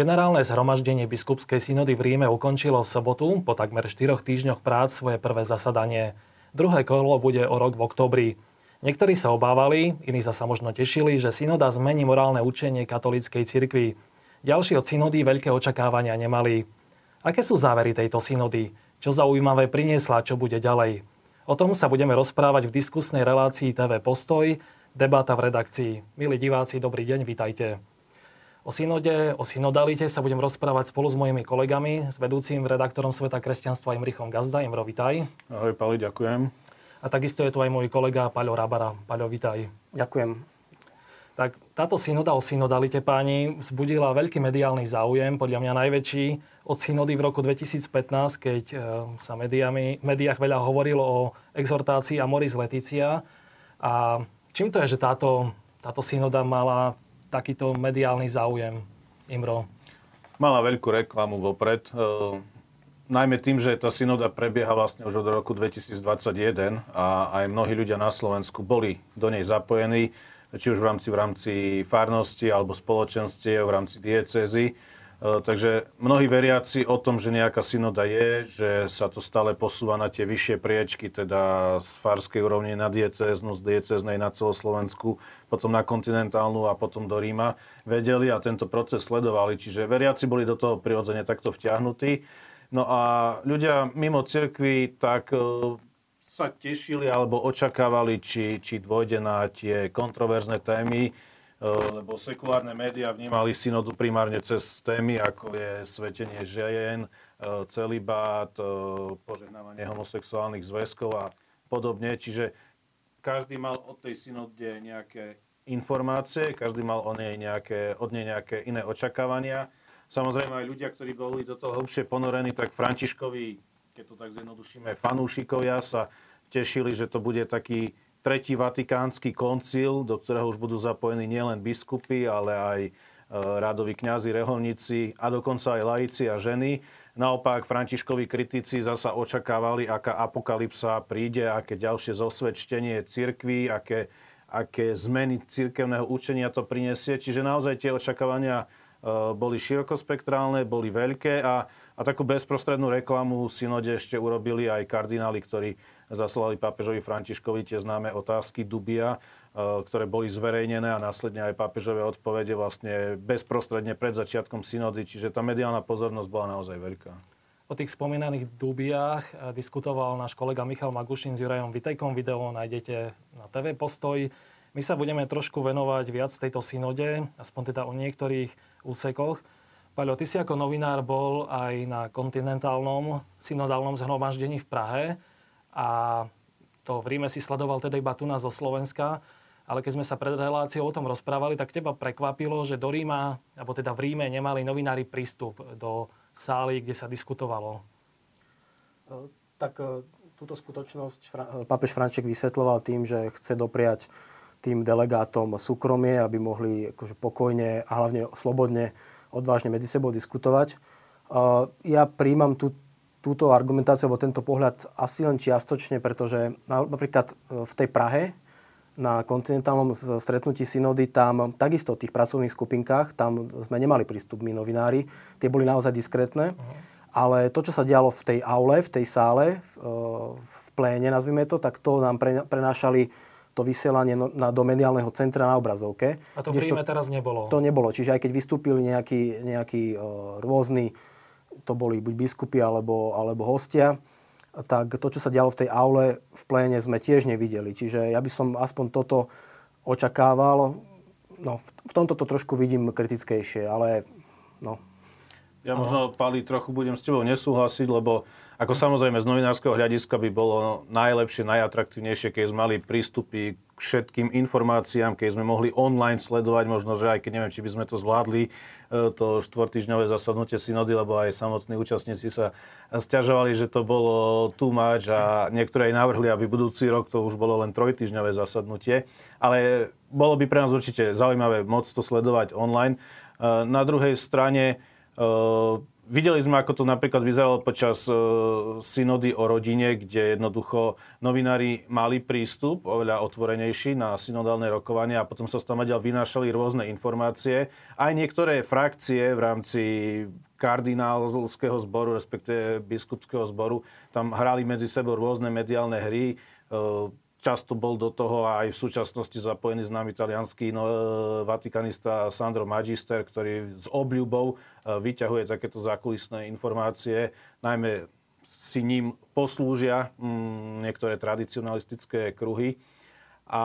Generálne zhromaždenie biskupskej synody v Ríme ukončilo v sobotu po takmer 4 týždňoch prác svoje prvé zasadanie. Druhé kolo bude o rok v oktobri. Niektorí sa obávali, iní sa možno tešili, že synoda zmení morálne učenie katolíckej cirkvi. Ďalší od synody veľké očakávania nemali. Aké sú závery tejto synody? Čo zaujímavé priniesla, čo bude ďalej? O tom sa budeme rozprávať v diskusnej relácii TV Postoj, debata v redakcii. Milí diváci, dobrý deň, vítajte. O synode, o synodalite sa budem rozprávať spolu s mojimi kolegami, s vedúcim redaktorom Sveta kresťanstva Imrichom Gazda. Imro, vitaj. Ahoj, Pali, ďakujem. A takisto je tu aj môj kolega Paľo Rabara. Paľo, vitaj. Ďakujem. Tak táto synoda o synodalite páni vzbudila veľký mediálny záujem, podľa mňa najväčší od synody v roku 2015, keď e, sa médiami, v médiách veľa hovorilo o exhortácii Amoris Leticia. A čím to je, že táto, táto synoda mala takýto mediálny záujem, Imro? Mala veľkú reklamu vopred. E, najmä tým, že tá synoda prebieha vlastne už od roku 2021 a aj mnohí ľudia na Slovensku boli do nej zapojení či už v rámci, v rámci farnosti alebo spoločenstiev, v rámci diecézy. E, takže mnohí veriaci o tom, že nejaká synoda je, že sa to stále posúva na tie vyššie priečky, teda z farskej úrovne na diecéznu, z diecéznej na celoslovensku, potom na kontinentálnu a potom do Ríma, vedeli a tento proces sledovali. Čiže veriaci boli do toho prirodzene takto vťahnutí. No a ľudia mimo cirkvi tak e, sa tešili alebo očakávali, či, či dôjde na tie kontroverzné témy, lebo sekulárne médiá vnímali synodu primárne cez témy, ako je svetenie žien, e, celibát, e, požehnávanie homosexuálnych zväzkov a podobne. Čiže každý mal od tej synode nejaké informácie, každý mal od nej nejaké, od nej nejaké iné očakávania. Samozrejme aj ľudia, ktorí boli do toho hlbšie ponorení, tak Františkovi, keď to tak zjednodušíme, fanúšikovia sa tešili, že to bude taký tretí vatikánsky koncil, do ktorého už budú zapojení nielen biskupy, ale aj e, rádoví kňazi, reholníci a dokonca aj laici a ženy. Naopak Františkovi kritici zasa očakávali, aká apokalypsa príde, aké ďalšie zosvedčenie cirkví, aké, aké zmeny cirkevného učenia to prinesie. Čiže naozaj tie očakávania e, boli širokospektrálne, boli veľké a, a takú bezprostrednú reklamu synode ešte urobili aj kardináli, ktorí zaslali pápežovi Františkovi tie známe otázky Dubia, e, ktoré boli zverejnené a následne aj pápežové odpovede vlastne bezprostredne pred začiatkom synody, čiže tá mediálna pozornosť bola naozaj veľká. O tých spomínaných dubiách e, diskutoval náš kolega Michal Magušin s Jurajom Vitejkom. Video nájdete na TV Postoj. My sa budeme trošku venovať viac tejto synode, aspoň teda o niektorých úsekoch. Paľo, ty si ako novinár bol aj na kontinentálnom synodálnom zhromaždení v Prahe a to v Ríme si sledoval teda iba tu nás zo Slovenska, ale keď sme sa pred reláciou o tom rozprávali, tak teba prekvapilo, že do Ríma, alebo teda v Ríme nemali novinári prístup do sály, kde sa diskutovalo. E, tak e, túto skutočnosť e, pápež Franček vysvetloval tým, že chce dopriať tým delegátom súkromie, aby mohli akože pokojne a hlavne slobodne, odvážne medzi sebou diskutovať. Ja príjmam tú, túto argumentáciu alebo tento pohľad asi len čiastočne, pretože napríklad e, v tej Prahe na kontinentálnom stretnutí synody, tam takisto v tých pracovných skupinkách, tam sme nemali prístup my novinári, tie boli naozaj diskrétne. Uh-huh. Ale to, čo sa dialo v tej aule, v tej sále, v, e, v pléne, nazvime to, tak to nám prenášali to vysielanie na, do mediálneho centra na obrazovke. A to v Ríme teraz nebolo? To nebolo. Čiže aj keď vystúpili nejaký uh, rôzny to boli buď biskupy alebo, alebo hostia, tak to, čo sa dialo v tej aule v pléne, sme tiež nevideli. Čiže ja by som aspoň toto očakával. No, v tomto to trošku vidím kritickejšie, ale no. Ja možno, Pali, trochu budem s tebou nesúhlasiť, lebo ako samozrejme z novinárskeho hľadiska by bolo najlepšie, najatraktívnejšie, keď sme mali prístupy k všetkým informáciám, keď sme mohli online sledovať, možno, že aj keď neviem, či by sme to zvládli, e, to štvrtýždňové zasadnutie synody, lebo aj samotní účastníci sa stiažovali, že to bolo too much a niektoré aj navrhli, aby budúci rok to už bolo len trojtýždňové zasadnutie. Ale bolo by pre nás určite zaujímavé môcť to sledovať online. E, na druhej strane videli sme, ako to napríklad vyzeralo počas e, synody o rodine, kde jednoducho novinári mali prístup oveľa otvorenejší na synodálne rokovanie a potom sa tam vynášali rôzne informácie. Aj niektoré frakcie v rámci kardinálskeho zboru, respektíve biskupského zboru, tam hrali medzi sebou rôzne mediálne hry. E, Často bol do toho aj v súčasnosti zapojený známy talianský no, e, vatikanista Sandro Magister, ktorý s obľubou e, vyťahuje takéto zákulisné informácie. Najmä si ním poslúžia mm, niektoré tradicionalistické kruhy. A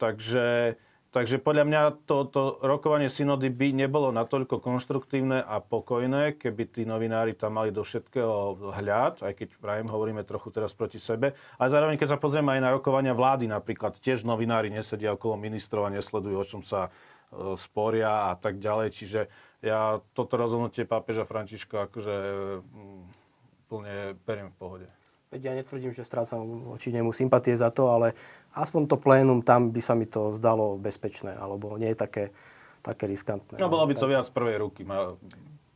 takže Takže podľa mňa toto to rokovanie synody by nebolo natoľko konštruktívne a pokojné, keby tí novinári tam mali do všetkého hľad, aj keď prajem hovoríme trochu teraz proti sebe. Ale zároveň, keď sa pozrieme aj na rokovania vlády napríklad, tiež novinári nesedia okolo ministrov a nesledujú, o čom sa e, sporia a tak ďalej. Čiže ja toto rozhodnutie pápeža Františka akože mm, plne beriem v pohode. Veď ja netvrdím, že strácam voči nemu sympatie za to, ale aspoň to plénum tam by sa mi to zdalo bezpečné, alebo nie je také, také riskantné. No, bolo by to viac prvej ruky, má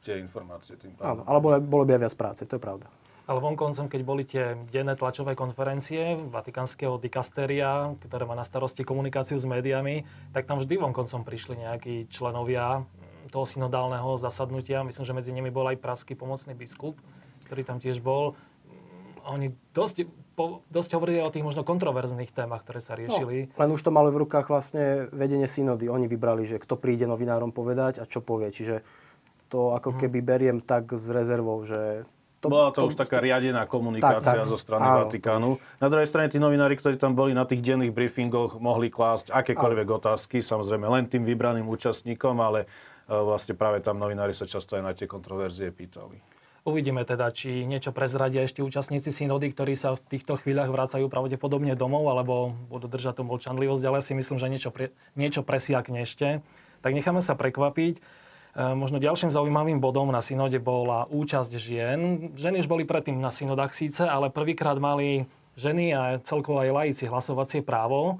tie informácie. Tým Áno, ale bolo, bolo by aj viac práce, to je pravda. Ale vonkoncom, keď boli tie denné tlačové konferencie Vatikánskeho dikasteria, ktoré má na starosti komunikáciu s médiami, tak tam vždy vonkoncom prišli nejakí členovia toho synodálneho zasadnutia. Myslím, že medzi nimi bol aj praský pomocný biskup, ktorý tam tiež bol oni dosť, po, dosť hovorili o tých možno kontroverzných témach, ktoré sa riešili. No, len už to mali v rukách vlastne vedenie synody. Oni vybrali, že kto príde novinárom povedať a čo povie. Čiže to ako hmm. keby beriem tak s rezervou, že to, Bola to, to už taká riadená komunikácia tak, tak. zo strany Áno. Vatikánu. Na druhej strane tí novinári, ktorí tam boli na tých denných briefingoch, mohli klásť akékoľvek Áno. otázky, samozrejme len tým vybraným účastníkom, ale e, vlastne práve tam novinári sa často aj na tie kontroverzie pýtali. Uvidíme teda, či niečo prezradia ešte účastníci synody, ktorí sa v týchto chvíľach vracajú pravdepodobne domov, alebo budú držať tú mlčanlivosť, ale si myslím, že niečo, pre, niečo presiakne ešte. Tak necháme sa prekvapiť. E, možno ďalším zaujímavým bodom na synode bola účasť žien. Ženy už boli predtým na synodách síce, ale prvýkrát mali ženy a celkovo aj laici hlasovacie právo.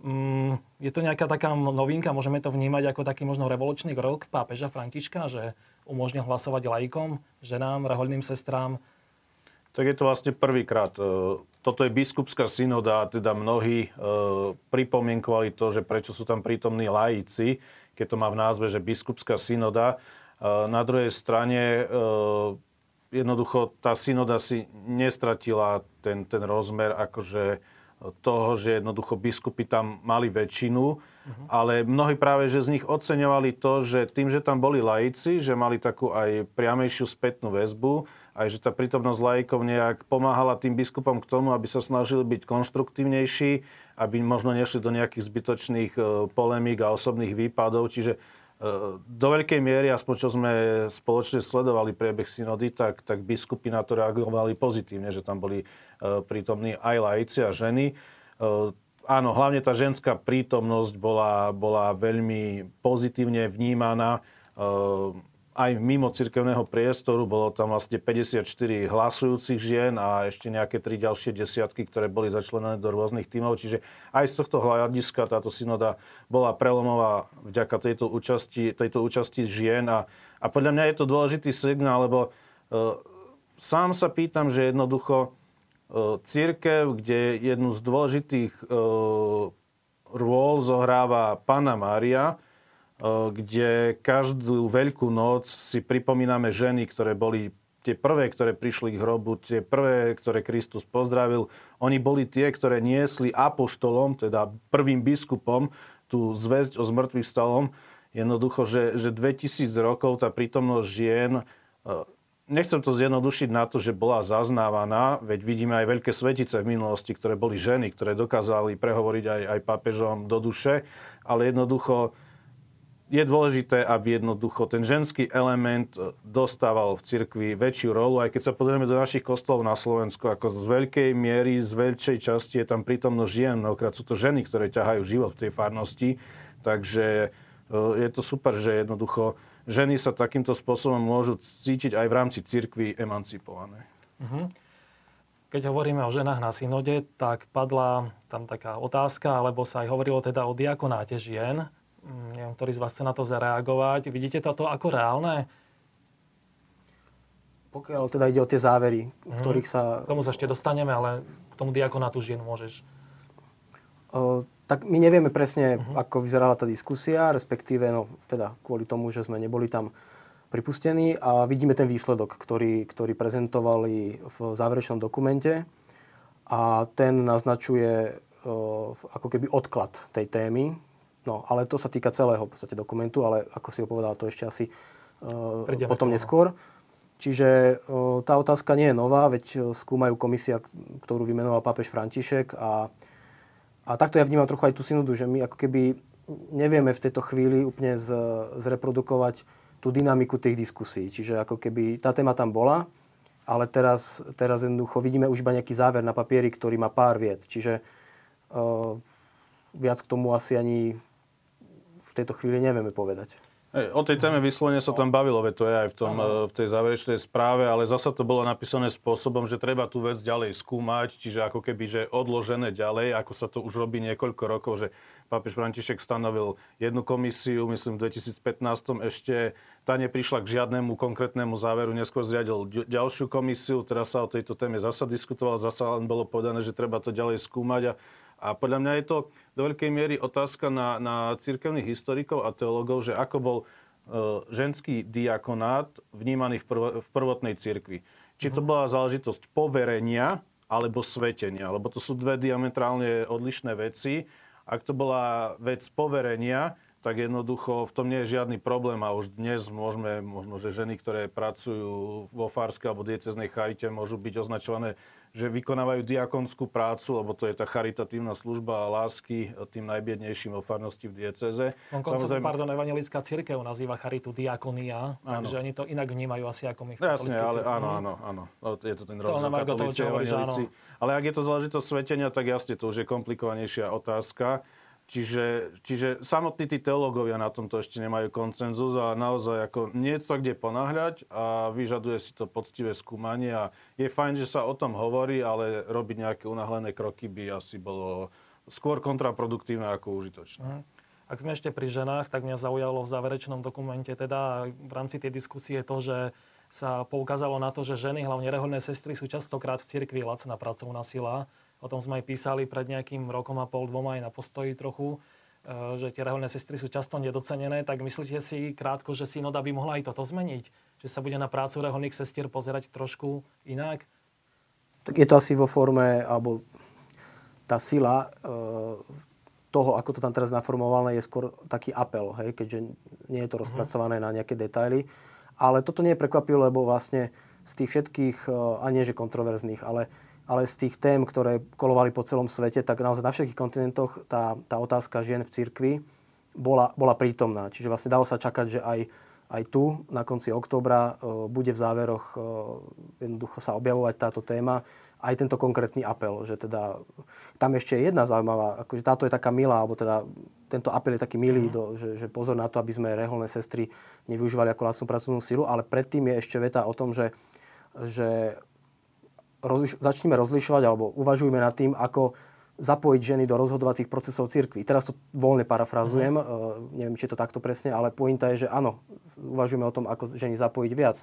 Mm, je to nejaká taká novinka, môžeme to vnímať ako taký možno revolučný krok pápeža Františka, že umožnil hlasovať lajkom, ženám, rehoľným sestrám? Tak je to vlastne prvýkrát. E, toto je biskupská synoda, teda mnohí e, pripomienkovali to, že prečo sú tam prítomní laici, keď to má v názve, že biskupská synoda. E, na druhej strane jednoducho tá synoda si nestratila ten, ten rozmer akože toho, že jednoducho biskupy tam mali väčšinu, uh-huh. ale mnohí práve, že z nich oceňovali to, že tým, že tam boli laici, že mali takú aj priamejšiu spätnú väzbu, aj že tá prítomnosť laikov nejak pomáhala tým biskupom k tomu, aby sa snažili byť konštruktívnejší, aby možno nešli do nejakých zbytočných e, polemík a osobných výpadov. Čiže do veľkej miery, aspoň čo sme spoločne sledovali priebeh synody, tak, tak biskupy na to reagovali pozitívne, že tam boli e, prítomní aj laici a ženy. Áno, hlavne tá ženská prítomnosť bola, bola veľmi pozitívne vnímaná e, aj mimo cirkevného priestoru. Bolo tam vlastne 54 hlasujúcich žien a ešte nejaké tri ďalšie desiatky, ktoré boli začlenené do rôznych tímov. Čiže aj z tohto hľadiska táto synoda bola prelomová vďaka tejto účasti, tejto účasti žien. A, a podľa mňa je to dôležitý signál, lebo e, sám sa pýtam, že jednoducho církev, kde jednu z dôležitých e, rôl zohráva Pána Mária, kde každú veľkú noc si pripomíname ženy, ktoré boli tie prvé, ktoré prišli k hrobu, tie prvé, ktoré Kristus pozdravil, oni boli tie, ktoré niesli apoštolom, teda prvým biskupom, tú zväzť o zmrtvých stalom. Jednoducho, že, že 2000 rokov tá prítomnosť žien, nechcem to zjednodušiť na to, že bola zaznávaná, veď vidíme aj veľké svetice v minulosti, ktoré boli ženy, ktoré dokázali prehovoriť aj, aj pápežom do duše, ale jednoducho je dôležité, aby jednoducho ten ženský element e, dostával v cirkvi väčšiu rolu, aj keď sa pozrieme do našich kostolov na Slovensku, ako z veľkej miery, z veľkej časti je tam prítomnosť žien, mnohokrát sú to ženy, ktoré ťahajú život v tej farnosti, takže e, je to super, že jednoducho ženy sa takýmto spôsobom môžu cítiť aj v rámci cirkvi emancipované. Uh-huh. Keď hovoríme o ženách na synode, tak padla tam taká otázka, alebo sa aj hovorilo teda o diakonáte žien Mm, neviem, ktorý z vás chce na to zareagovať. Vidíte toto ako reálne? Pokiaľ teda ide o tie závery, v ktorých sa... K tomu sa ešte dostaneme, ale k tomu diakonátu žien môžeš. Tak my nevieme presne, uh-huh. ako vyzerala tá diskusia, respektíve, no teda kvôli tomu, že sme neboli tam pripustení a vidíme ten výsledok, ktorý, ktorý prezentovali v záverečnom dokumente a ten naznačuje o, ako keby odklad tej témy. No, ale to sa týka celého v podstate dokumentu, ale ako si ho povedal, to ešte asi o, potom neskôr. Čiže o, tá otázka nie je nová, veď skúmajú komisia, ktorú vymenoval pápež František a, a takto ja vnímam trochu aj tú synodu, že my ako keby nevieme v tejto chvíli úplne z, zreprodukovať tú dynamiku tých diskusí. Čiže ako keby tá téma tam bola, ale teraz, teraz jednoducho vidíme už iba nejaký záver na papieri, ktorý má pár vied. Čiže uh, viac k tomu asi ani v tejto chvíli nevieme povedať. O tej téme vyslovene sa tam bavilo, veď to je aj v, tom, e, v tej záverečnej správe, ale zasa to bolo napísané spôsobom, že treba tú vec ďalej skúmať, čiže ako keby, že odložené ďalej, ako sa to už robí niekoľko rokov, že pápež František stanovil jednu komisiu, myslím v 2015 ešte, tá neprišla k žiadnemu konkrétnemu záveru, neskôr zriadil ďalšiu komisiu, teraz sa o tejto téme zasa diskutovalo, zasa len bolo povedané, že treba to ďalej skúmať a a podľa mňa je to do veľkej miery otázka na, na církevných historikov a teológov, že ako bol uh, ženský diakonát vnímaný v, prv, v prvotnej cirkvi. Či to mhm. bola záležitosť poverenia alebo svetenia, lebo to sú dve diametrálne odlišné veci. Ak to bola vec poverenia, tak jednoducho v tom nie je žiadny problém a už dnes môžeme, možno, že ženy, ktoré pracujú vo Fárskej alebo dieceznej charite, môžu byť označované že vykonávajú diakonskú prácu, lebo to je tá charitatívna služba a lásky tým najbiednejším o farnosti v dieceze. On Samozrejme... pardon, evangelická církev nazýva charitu diakonia, áno. takže oni to inak vnímajú asi ako my v Jasne, ale áno, áno, áno. No, je to ten rozdiel katolíci Ale ak je to záležitosť svetenia, tak jasne, to už je komplikovanejšia otázka. Čiže, čiže samotní tí teológovia na tomto ešte nemajú koncenzus a naozaj ako nie je to kde ponáhľať a vyžaduje si to poctivé skúmanie a je fajn, že sa o tom hovorí, ale robiť nejaké unáhlené kroky by asi bolo skôr kontraproduktívne ako užitočné. Mhm. Ak sme ešte pri ženách, tak mňa zaujalo v záverečnom dokumente teda v rámci tej diskusie to, že sa poukázalo na to, že ženy, hlavne reholné sestry, sú častokrát v cirkvi lacná pracovná sila O tom sme aj písali pred nejakým rokom a pol, dvoma aj na postoji trochu, e, že tie reholné sestry sú často nedocenené, tak myslíte si krátko, že synoda by mohla aj toto zmeniť? Že sa bude na prácu reholných sestier pozerať trošku inak? Tak je to asi vo forme, alebo tá sila e, toho, ako to tam teraz naformované, je skôr taký apel, hej, keďže nie je to mhm. rozpracované na nejaké detaily. Ale toto nie je prekvapivé, lebo vlastne z tých všetkých, e, a nie že kontroverzných, ale ale z tých tém, ktoré kolovali po celom svete, tak naozaj na všetkých kontinentoch tá, tá otázka žien v cirkvi bola, bola prítomná. Čiže vlastne dalo sa čakať, že aj, aj tu na konci októbra e, bude v záveroch e, jednoducho sa objavovať táto téma aj tento konkrétny apel, že teda tam ešte je jedna zaujímavá, akože táto je taká milá, alebo teda tento apel je taký milý, mm. do, že, že pozor na to, aby sme reholné sestry nevyužívali ako lacnú pracovnú silu, ale predtým je ešte veta o tom, že, že rozliš- začneme rozlišovať alebo uvažujme nad tým, ako zapojiť ženy do rozhodovacích procesov cirkvi. Teraz to voľne parafrazujem, mm. uh, neviem, či je to takto presne, ale pointa je, že áno, uvažujeme o tom, ako ženy zapojiť viac.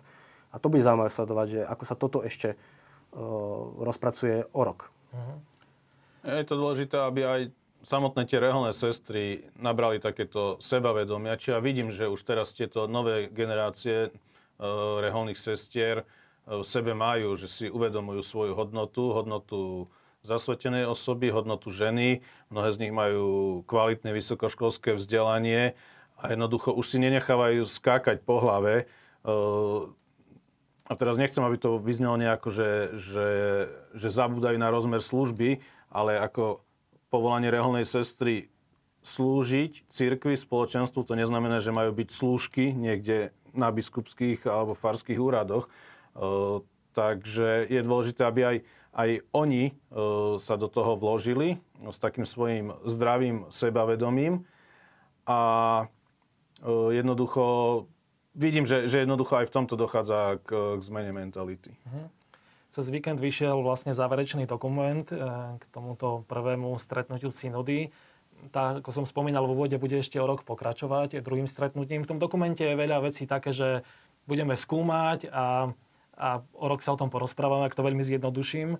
A to bude zaujímavé sledovať, že ako sa toto ešte uh, rozpracuje o rok. Mm. Je to dôležité, aby aj samotné tie reholné sestry nabrali takéto sebavedomia. Či ja vidím, že už teraz tieto nové generácie uh, reholných sestier v sebe majú, že si uvedomujú svoju hodnotu, hodnotu zasvetenej osoby, hodnotu ženy. Mnohé z nich majú kvalitné vysokoškolské vzdelanie a jednoducho už si nenechávajú skákať po hlave. A teraz nechcem, aby to vyznelo nejako, že, že, že zabúdajú na rozmer služby, ale ako povolanie reholnej sestry slúžiť cirkvi, spoločenstvu, to neznamená, že majú byť slúžky niekde na biskupských alebo farských úradoch. Takže je dôležité, aby aj, aj oni sa do toho vložili s takým svojim zdravým sebavedomím a jednoducho vidím, že, že jednoducho aj v tomto dochádza k, k zmene mentality. Mhm. Cez víkend vyšiel vlastne záverečný dokument e, k tomuto prvému stretnutiu synody. Tá, ako som spomínal v úvode, bude ešte o rok pokračovať druhým stretnutím. V tom dokumente je veľa vecí také, že budeme skúmať a a o rok sa o tom porozprávame, ak to veľmi zjednoduším.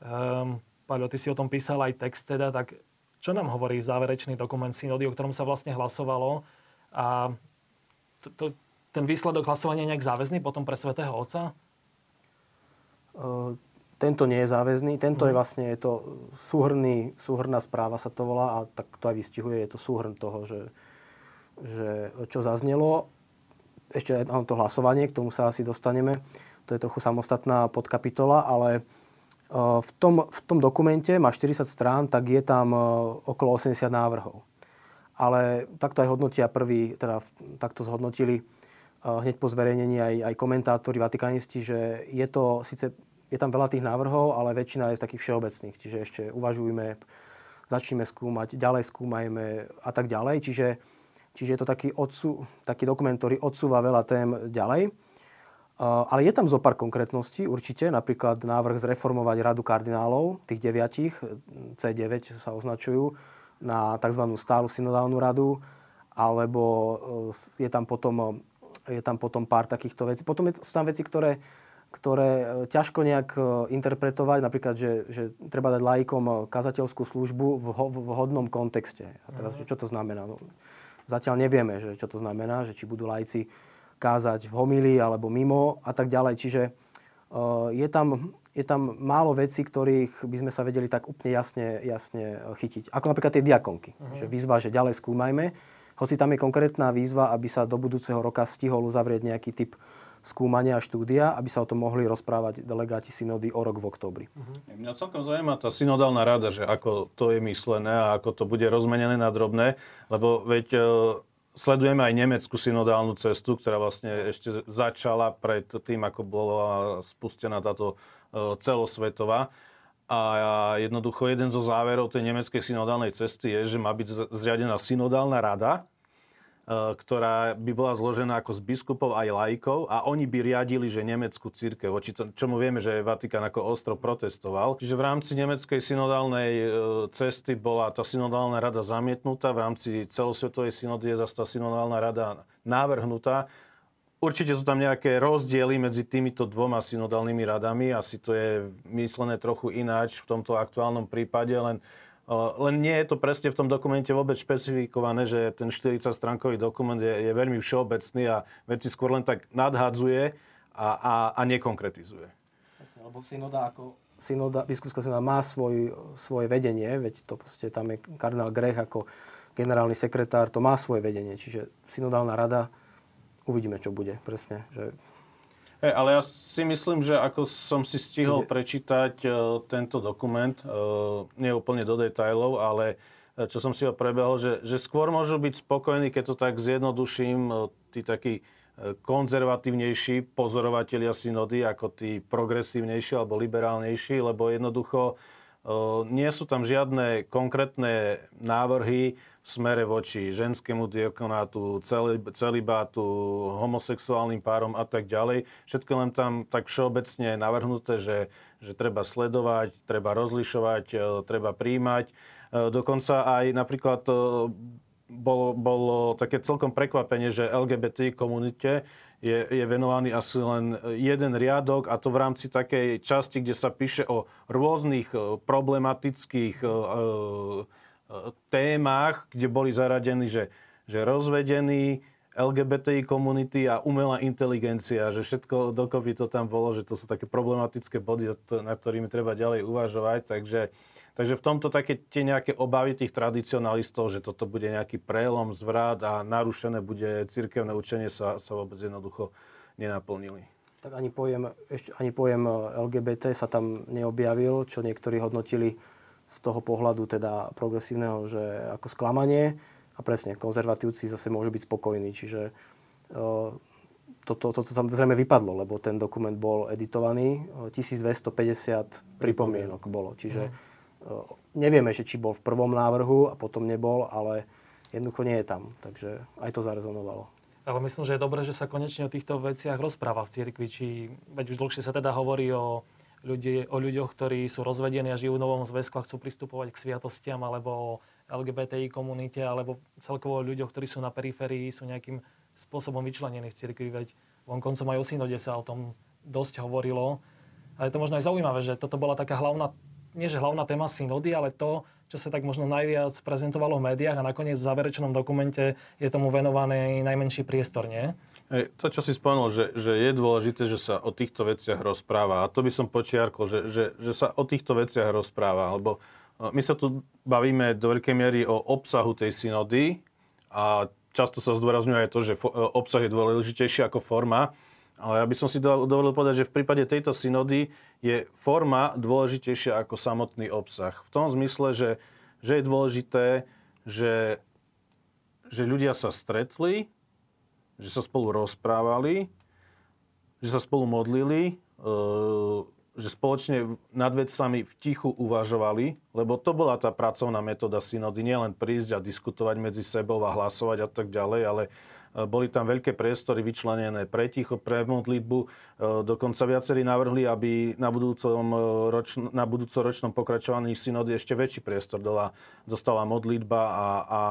Um, Paľo, ty si o tom písal aj text teda, tak čo nám hovorí záverečný dokument synody, o ktorom sa vlastne hlasovalo a to, to, ten výsledok hlasovania je nejak záväzný potom pre Svetého Otca? Uh, tento nie je záväzný, tento mm. je mhm. vlastne je to súhrný, súhrná správa sa to volá a tak to aj vystihuje, je to súhrn toho, že, že čo zaznelo. Ešte aj to hlasovanie, k tomu sa asi dostaneme. To je trochu samostatná podkapitola, ale v tom, v tom dokumente má 40 strán, tak je tam e, okolo 80 návrhov. Ale takto aj hodnotia prvý, teda takto zhodnotili e, hneď po zverejnení aj, aj komentátori, vatikanisti, že je to, síce je tam veľa tých návrhov, ale väčšina je z takých všeobecných. Čiže ešte uvažujme, začneme skúmať, ďalej skúmajme a tak ďalej. Čiže, čiže je to taký, odsú, taký dokument, ktorý odsúva veľa tém ďalej. Ale je tam zo pár konkrétností určite, napríklad návrh zreformovať radu kardinálov, tých deviatich, C9 sa označujú, na tzv. stálu synodálnu radu, alebo e, je tam potom, je tam potom pár takýchto vecí. Potom sú tam veci, ktoré, ktoré ťažko nejak interpretovať, napríklad, že, že treba dať lajkom kazateľskú službu v, ho, v vhodnom kontexte. A teraz, mm. čo to znamená? No, zatiaľ nevieme, že, čo to znamená, že či budú lajci kázať v homílii alebo mimo a tak ďalej. Čiže uh, je tam, je tam málo vecí, ktorých by sme sa vedeli tak úplne jasne, jasne chytiť. Ako napríklad tie diakonky. Uh-huh. Že výzva, že ďalej skúmajme. Hoci tam je konkrétna výzva, aby sa do budúceho roka stihol uzavrieť nejaký typ skúmania a štúdia, aby sa o tom mohli rozprávať delegáti synody o rok v oktobri. Uh-huh. Mňa celkom zaujíma tá synodálna rada, že ako to je myslené a ako to bude rozmenené na drobné, lebo veď sledujeme aj nemeckú synodálnu cestu, ktorá vlastne ešte začala pred tým, ako bola spustená táto e, celosvetová. A jednoducho jeden zo záverov tej nemeckej synodálnej cesty je, že má byť zriadená synodálna rada, ktorá by bola zložená ako z biskupov aj laikov a oni by riadili, že nemeckú církev, voči čomu vieme, že Vatikán ako ostro protestoval. Čiže v rámci nemeckej synodálnej e, cesty bola tá synodálna rada zamietnutá, v rámci celosvetovej synody je zase tá synodálna rada navrhnutá. Určite sú tam nejaké rozdiely medzi týmito dvoma synodálnymi radami, asi to je myslené trochu ináč v tomto aktuálnom prípade, len len nie je to presne v tom dokumente vôbec špecifikované, že ten 40-stránkový dokument je, je veľmi všeobecný a veci skôr len tak nadhádzuje a, a, a nekonkretizuje. Jasne, lebo synoda ako synoda, biskupská synoda má svoj, svoje vedenie, veď to proste tam je kardinál Grech ako generálny sekretár, to má svoje vedenie. Čiže synodálna rada, uvidíme, čo bude presne. Že Hey, ale ja si myslím, že ako som si stihol prečítať uh, tento dokument, uh, nie úplne do detajlov, ale uh, čo som si ho prebehol, že, že skôr môžu byť spokojní, keď to tak zjednoduším, uh, tí takí uh, konzervatívnejší pozorovatelia synody ako tí progresívnejší alebo liberálnejší, lebo jednoducho nie sú tam žiadne konkrétne návrhy smere voči ženskému diakonátu, celibátu, homosexuálnym párom a tak ďalej. Všetko len tam tak všeobecne navrhnuté, že, že treba sledovať, treba rozlišovať, treba príjmať. Dokonca aj napríklad bolo, bolo také celkom prekvapenie, že LGBT komunite je, je venovaný asi len jeden riadok a to v rámci takej časti, kde sa píše o rôznych e, problematických e, e, témach, kde boli zaradení, že, že rozvedení, LGBTI komunity a umelá inteligencia, že všetko dokopy to tam bolo, že to sú také problematické body, na ktorými treba ďalej uvažovať. Takže Takže v tomto také tie nejaké obavy tých tradicionalistov, že toto bude nejaký prelom, zvrat a narušené bude cirkevné učenie sa, sa vôbec jednoducho nenaplnili. Tak ani pojem, ešte, ani pojem LGBT sa tam neobjavil, čo niektorí hodnotili z toho pohľadu teda progresívneho, že ako sklamanie. A presne, konzervatívci zase môžu byť spokojní. Čiže uh, toto, to, to tam zrejme vypadlo, lebo ten dokument bol editovaný. 1250 pripomienok bolo. Čiže mm Nevieme, že či bol v prvom návrhu a potom nebol, ale jednoducho nie je tam. Takže aj to zarezonovalo. Ale myslím, že je dobré, že sa konečne o týchto veciach rozpráva v cirkvi. Či, veď už dlhšie sa teda hovorí o, ľudí, o ľuďoch, ktorí sú rozvedení a žijú v novom zväzku a chcú pristupovať k sviatostiam, alebo LGBTI komunite, alebo celkovo o ľuďoch, ktorí sú na periférii, sú nejakým spôsobom vyčlenení v cirkvi. Veď vonkoncom aj o synode sa o tom dosť hovorilo. Ale je to možno aj zaujímavé, že toto bola taká hlavná, nie že hlavná téma synody, ale to, čo sa tak možno najviac prezentovalo v médiách a nakoniec v záverečnom dokumente je tomu venovaný najmenší priestor, nie? To, čo si spomenul, že, že je dôležité, že sa o týchto veciach rozpráva. A to by som počiarkol, že, že, že sa o týchto veciach rozpráva. Lebo e, my sa tu bavíme do veľkej miery o obsahu tej synody a často sa zdôrazňuje aj to, že obsah je dôležitejší ako forma. Ale ja by som si dovolil povedať, že v prípade tejto synody je forma dôležitejšia ako samotný obsah. V tom zmysle, že, že je dôležité, že, že ľudia sa stretli, že sa spolu rozprávali, že sa spolu modlili, e, že spoločne nad vecami v tichu uvažovali, lebo to bola tá pracovná metóda synody, nielen prísť a diskutovať medzi sebou a hlasovať a tak ďalej, ale e, boli tam veľké priestory vyčlenené pre ticho, pre modlitbu. E, dokonca viacerí navrhli, aby na, budúcom ročno, na budúcoročnom pokračovaní synody ešte väčší priestor dola, dostala modlitba a, a,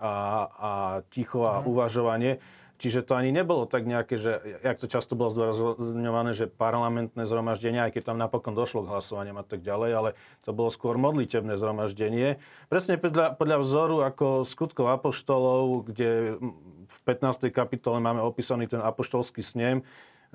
a, a ticho a mhm. uvažovanie. Čiže to ani nebolo tak nejaké, že, jak to často bolo zdôrazňované, že parlamentné zhromaždenie, aj keď tam napokon došlo k hlasovaniam a tak ďalej, ale to bolo skôr modlitebné zhromaždenie. Presne podľa, podľa vzoru ako skutkov apoštolov, kde v 15. kapitole máme opísaný ten apoštolský snem,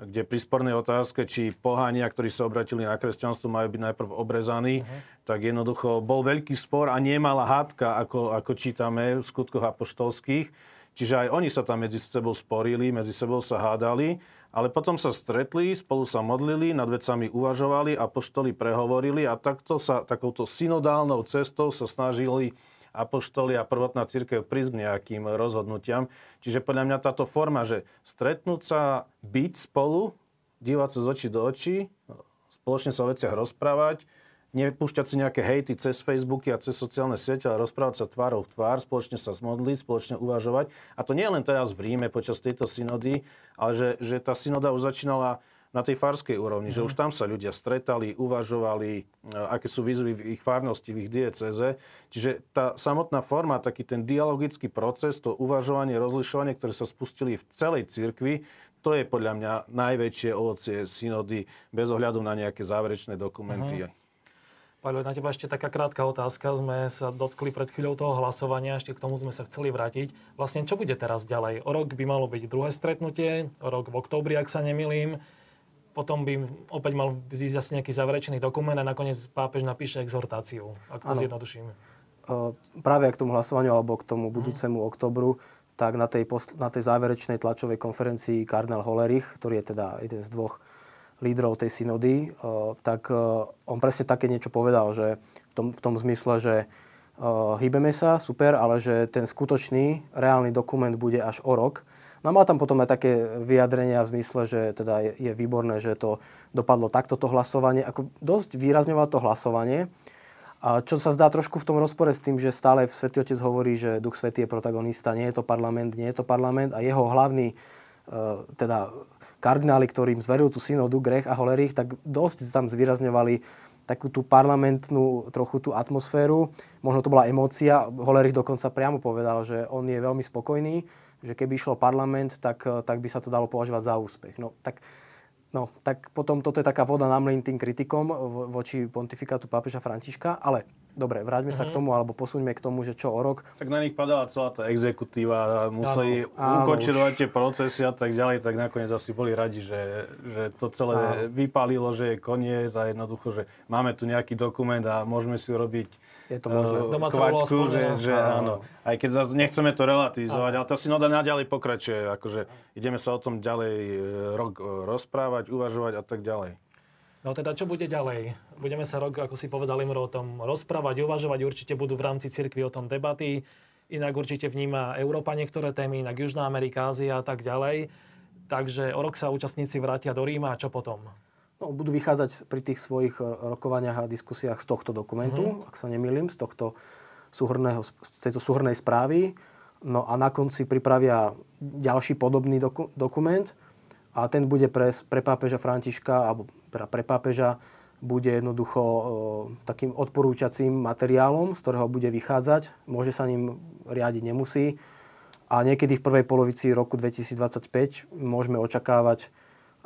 kde pri spornej otázke, či pohánia, ktorí sa obratili na kresťanstvo, majú byť najprv obrezaní, uh-huh. tak jednoducho bol veľký spor a nemala hádka, ako, ako čítame v skutkoch apoštolských. Čiže aj oni sa tam medzi sebou sporili, medzi sebou sa hádali, ale potom sa stretli, spolu sa modlili, nad vecami uvažovali a poštoli prehovorili a takto sa, takouto synodálnou cestou sa snažili apoštoli a prvotná církev prísť nejakým rozhodnutiam. Čiže podľa mňa táto forma, že stretnúť sa, byť spolu, dívať sa z očí do očí, spoločne sa o veciach rozprávať, nepúšťať si nejaké hejty cez Facebooky a cez sociálne siete, ale rozprávať sa tvárou v tvár, spoločne sa zmodliť, spoločne uvažovať. A to nie len teraz v Ríme počas tejto synody, ale že, že tá synoda už začínala na tej farskej úrovni, mm. že mhm. už tam sa ľudia stretali, uvažovali, e, aké sú výzvy v ich farnosti, v ich dieceze. Čiže tá samotná forma, taký ten dialogický proces, to uvažovanie, rozlišovanie, ktoré sa spustili v celej cirkvi, to je podľa mňa najväčšie ovocie synody bez ohľadu na nejaké záverečné dokumenty. Mm. Paľo, na teba ešte taká krátka otázka. Sme sa dotkli pred chvíľou toho hlasovania, ešte k tomu sme sa chceli vrátiť. Vlastne, čo bude teraz ďalej? O rok by malo byť druhé stretnutie, o rok v októbri, ak sa nemilím. Potom by opäť mal zísť asi nejaký záverečný dokument a nakoniec pápež napíše exhortáciu, ak to ano. zjednoduším. Práve k tomu hlasovaniu alebo k tomu budúcemu mm. oktobru, tak na tej, na tej záverečnej tlačovej konferencii kardinál Hollerich, ktorý je teda jeden z dvoch lídrov tej synody, eh, tak eh, on presne také niečo povedal, že v tom, v tom zmysle, že eh, hýbeme sa, super, ale že ten skutočný, reálny dokument bude až o rok. No má tam potom aj také vyjadrenia v zmysle, že teda je, je výborné, že to dopadlo takto to hlasovanie. Ako dosť výrazňovalo to hlasovanie. A čo sa zdá trošku v tom rozpore s tým, že stále Svetý Otec hovorí, že Duch Svetý je protagonista, nie je to parlament, nie je to parlament a jeho hlavný teda kardináli, ktorým zveril tú synodu Grech a Holerich, tak dosť tam zvýrazňovali takú tú parlamentnú trochu tú atmosféru. Možno to bola emócia. Holerich dokonca priamo povedal, že on je veľmi spokojný, že keby išlo parlament, tak, tak by sa to dalo považovať za úspech. No tak, no, tak potom toto je taká voda na mlyn tým kritikom voči pontifikátu pápeža Františka, ale Dobre, vráťme mm-hmm. sa k mhm. tomu, alebo posuňme k tomu, že čo o rok. Tak na nich padala celá tá exekutíva, museli ukončirovať tie procesy a tak ďalej, tak nakoniec asi boli radi, že, že to celé áno. vypálilo, že je koniec a jednoducho, že máme tu nejaký dokument a môžeme si urobiť je to možné. Uh, kvačku, že, že áno. Aj keď zase nechceme to relativizovať, ale tá synoda naďalej pokračuje. Akože ideme sa o tom ďalej e, rok e, rozprávať, uvažovať a tak ďalej. No teda, čo bude ďalej? Budeme sa rok, ako si povedal Imro, o tom rozprávať, uvažovať. Určite budú v rámci cirkvi o tom debaty. Inak určite vníma Európa niektoré témy, inak Južná Amerika, Ázia a tak ďalej. Takže o rok sa účastníci vrátia do Ríma a čo potom? No, budú vychádzať pri tých svojich rokovaniach a diskusiách z tohto dokumentu, mm-hmm. ak sa nemýlim, z, tohto súhrného, z tejto súhrnej správy. No a na konci pripravia ďalší podobný doku, dokument a ten bude pre, pre pápeža Františka alebo teda pre pápeža bude jednoducho takým odporúčacím materiálom, z ktorého bude vychádzať. Môže sa ním riadiť, nemusí. A niekedy v prvej polovici roku 2025 môžeme očakávať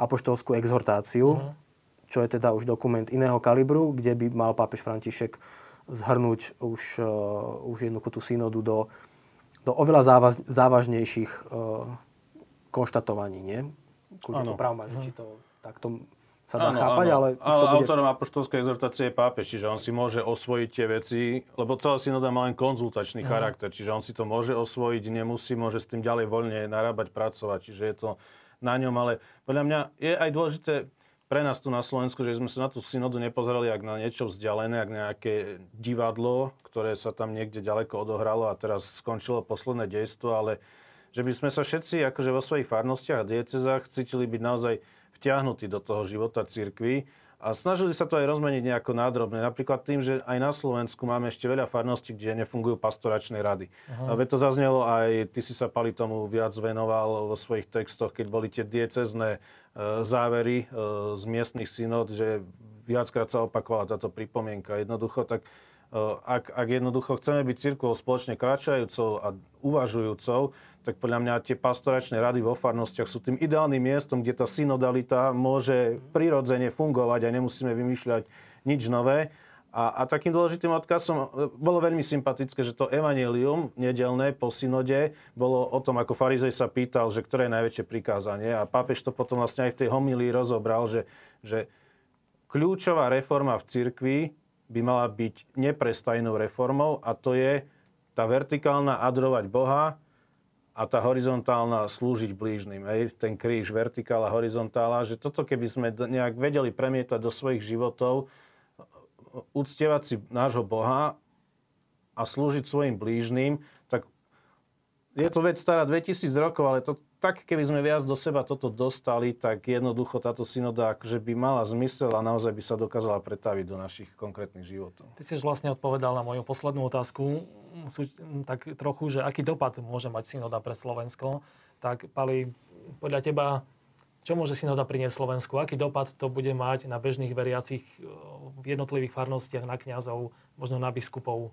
apoštolskú exhortáciu, uh-huh. čo je teda už dokument iného kalibru, kde by mal pápež František zhrnúť už, už jednoducho tú synodu do, do oveľa závaz, závažnejších uh, konštatovaní, nie? Kľudne to právom, že či to takto sa dá áno, chápať, áno. ale... Bude... autorom apoštolskej exhortácie je pápež, čiže on si môže osvojiť tie veci, lebo celá synoda má len konzultačný uh-huh. charakter, čiže on si to môže osvojiť, nemusí, môže s tým ďalej voľne narábať, pracovať, čiže je to na ňom, ale podľa mňa je aj dôležité pre nás tu na Slovensku, že sme sa na tú synodu nepozerali ak na niečo vzdialené, ak nejaké divadlo, ktoré sa tam niekde ďaleko odohralo a teraz skončilo posledné dejstvo, ale že by sme sa všetci akože vo svojich farnostiach a diecezách cítili byť naozaj vtiahnutí do toho života cirkvi a snažili sa to aj rozmeniť nejako nádrobne. Napríklad tým, že aj na Slovensku máme ešte veľa farností, kde nefungujú pastoračné rady. Uh-huh. A to zaznelo aj, ty si sa Pali tomu viac venoval vo svojich textoch, keď boli tie diecezné e, závery e, z miestnych synod, že viackrát sa opakovala táto pripomienka. Jednoducho, tak e, ak, ak jednoducho chceme byť cirkvou spoločne kráčajúcou a uvažujúcou, tak podľa mňa tie pastoračné rady vo farnostiach sú tým ideálnym miestom, kde tá synodalita môže prirodzene fungovať a nemusíme vymýšľať nič nové. A, a takým dôležitým odkazom e, bolo veľmi sympatické, že to evanelium nedelné po synode bolo o tom, ako farizej sa pýtal, že ktoré je najväčšie prikázanie. A pápež to potom vlastne aj v tej homilii rozobral, že, že kľúčová reforma v cirkvi by mala byť neprestajnou reformou a to je tá vertikálna adrovať Boha, a tá horizontálna slúžiť blížnym. Hej? Ten kríž, vertikála, horizontála, že toto keby sme nejak vedeli premietať do svojich životov, uctievať si nášho Boha a slúžiť svojim blížnym, tak je to vec stará 2000 rokov, ale to tak keby sme viac do seba toto dostali, tak jednoducho táto synoda akože by mala zmysel a naozaj by sa dokázala pretaviť do našich konkrétnych životov. Ty si už vlastne odpovedal na moju poslednú otázku, sú, tak trochu, že aký dopad môže mať synoda pre Slovensko. Tak Pali, podľa teba, čo môže synoda priniesť Slovensku? Aký dopad to bude mať na bežných veriacich v jednotlivých farnostiach, na kňazov, možno na biskupov?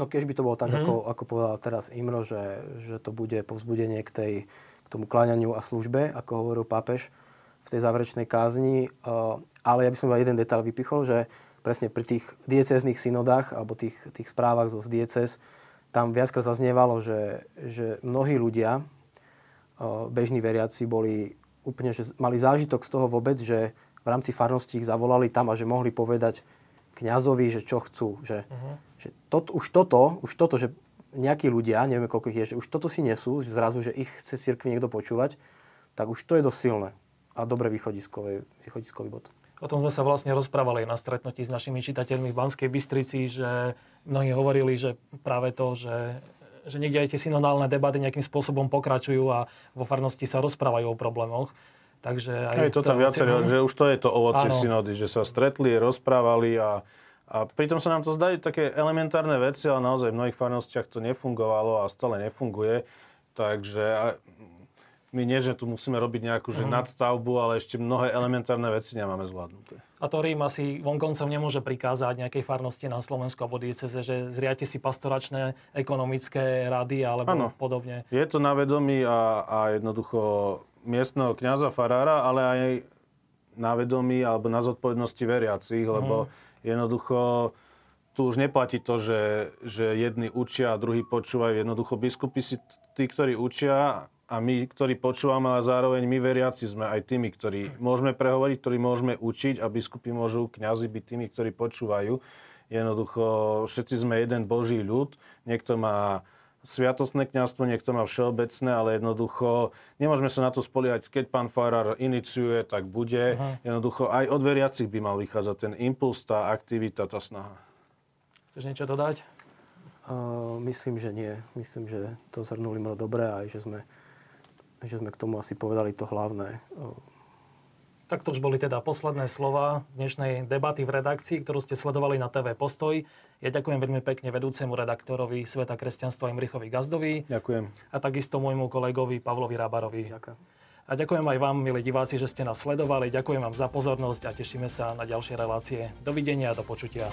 No keď by to bolo tak, mm-hmm. ako, ako povedal teraz Imro, že, že to bude povzbudenie k tej tomu kláňaniu a službe, ako hovoril pápež v tej záverečnej kázni. Ale ja by som iba jeden detail vypichol, že presne pri tých diecéznych synodách alebo tých, tých správach zo diecéz tam viackrát zaznievalo, že, že mnohí ľudia, bežní veriaci, boli úplne, že mali zážitok z toho vôbec, že v rámci farnosti ich zavolali tam a že mohli povedať kňazovi, že čo chcú. Že, uh-huh. že to, už toto, už toto, že nejakí ľudia, nevieme koľko ich je, že už toto si nesú, že zrazu, že ich chce cirkvi niekto počúvať, tak už to je dosť silné a dobre východiskový, východiskový bod. O tom sme sa vlastne rozprávali na stretnutí s našimi čitateľmi v Banskej Bystrici, že mnohí hovorili, že práve to, že, že niekde aj tie synodálne debaty nejakým spôsobom pokračujú a vo farnosti sa rozprávajú o problémoch. Takže aj, aj to tam viacero, že už to je to ovocie synody, že sa stretli, rozprávali a a pritom sa nám to zdajú také elementárne veci, ale naozaj v mnohých farnostiach to nefungovalo a stále nefunguje. Takže my nie, že tu musíme robiť nejakú že mm. nadstavbu, ale ešte mnohé elementárne veci nemáme zvládnuté. A to Rím asi vonkoncom nemôže prikázať nejakej farnosti na Slovensku alebo dieceze, že zriate si pastoračné ekonomické rady alebo ano. podobne. Je to na vedomí a, a jednoducho miestneho kňaza farára, ale aj na vedomí alebo na zodpovednosti veriacich, lebo mm Jednoducho tu už neplatí to, že, že jedni učia a druhí počúvajú. Jednoducho biskupy si tí, ktorí učia a my, ktorí počúvame, ale zároveň my veriaci sme aj tými, ktorí môžeme prehovoriť, ktorí môžeme učiť a biskupy môžu, kňazi byť tými, ktorí počúvajú. Jednoducho všetci sme jeden Boží ľud. Niekto má sviatostné kňazstvo, niekto má všeobecné, ale jednoducho nemôžeme sa na to spoliať, keď pán Farar iniciuje, tak bude. Aha. Jednoducho aj od veriacich by mal vychádzať ten impuls, tá aktivita, tá snaha. Chceš niečo dodať? Uh, myslím, že nie. Myslím, že to zhrnuli mnoho dobre a aj, že sme, že sme k tomu asi povedali to hlavné. Tak to už boli teda posledné slova dnešnej debaty v redakcii, ktorú ste sledovali na TV Postoj. Ja ďakujem veľmi pekne vedúcemu redaktorovi Sveta kresťanstva Imrichovi Gazdovi. Ďakujem. A takisto môjmu kolegovi Pavlovi Rábarovi. Ďakujem. A ďakujem aj vám, milí diváci, že ste nás sledovali. Ďakujem vám za pozornosť a tešíme sa na ďalšie relácie. Dovidenia a do počutia.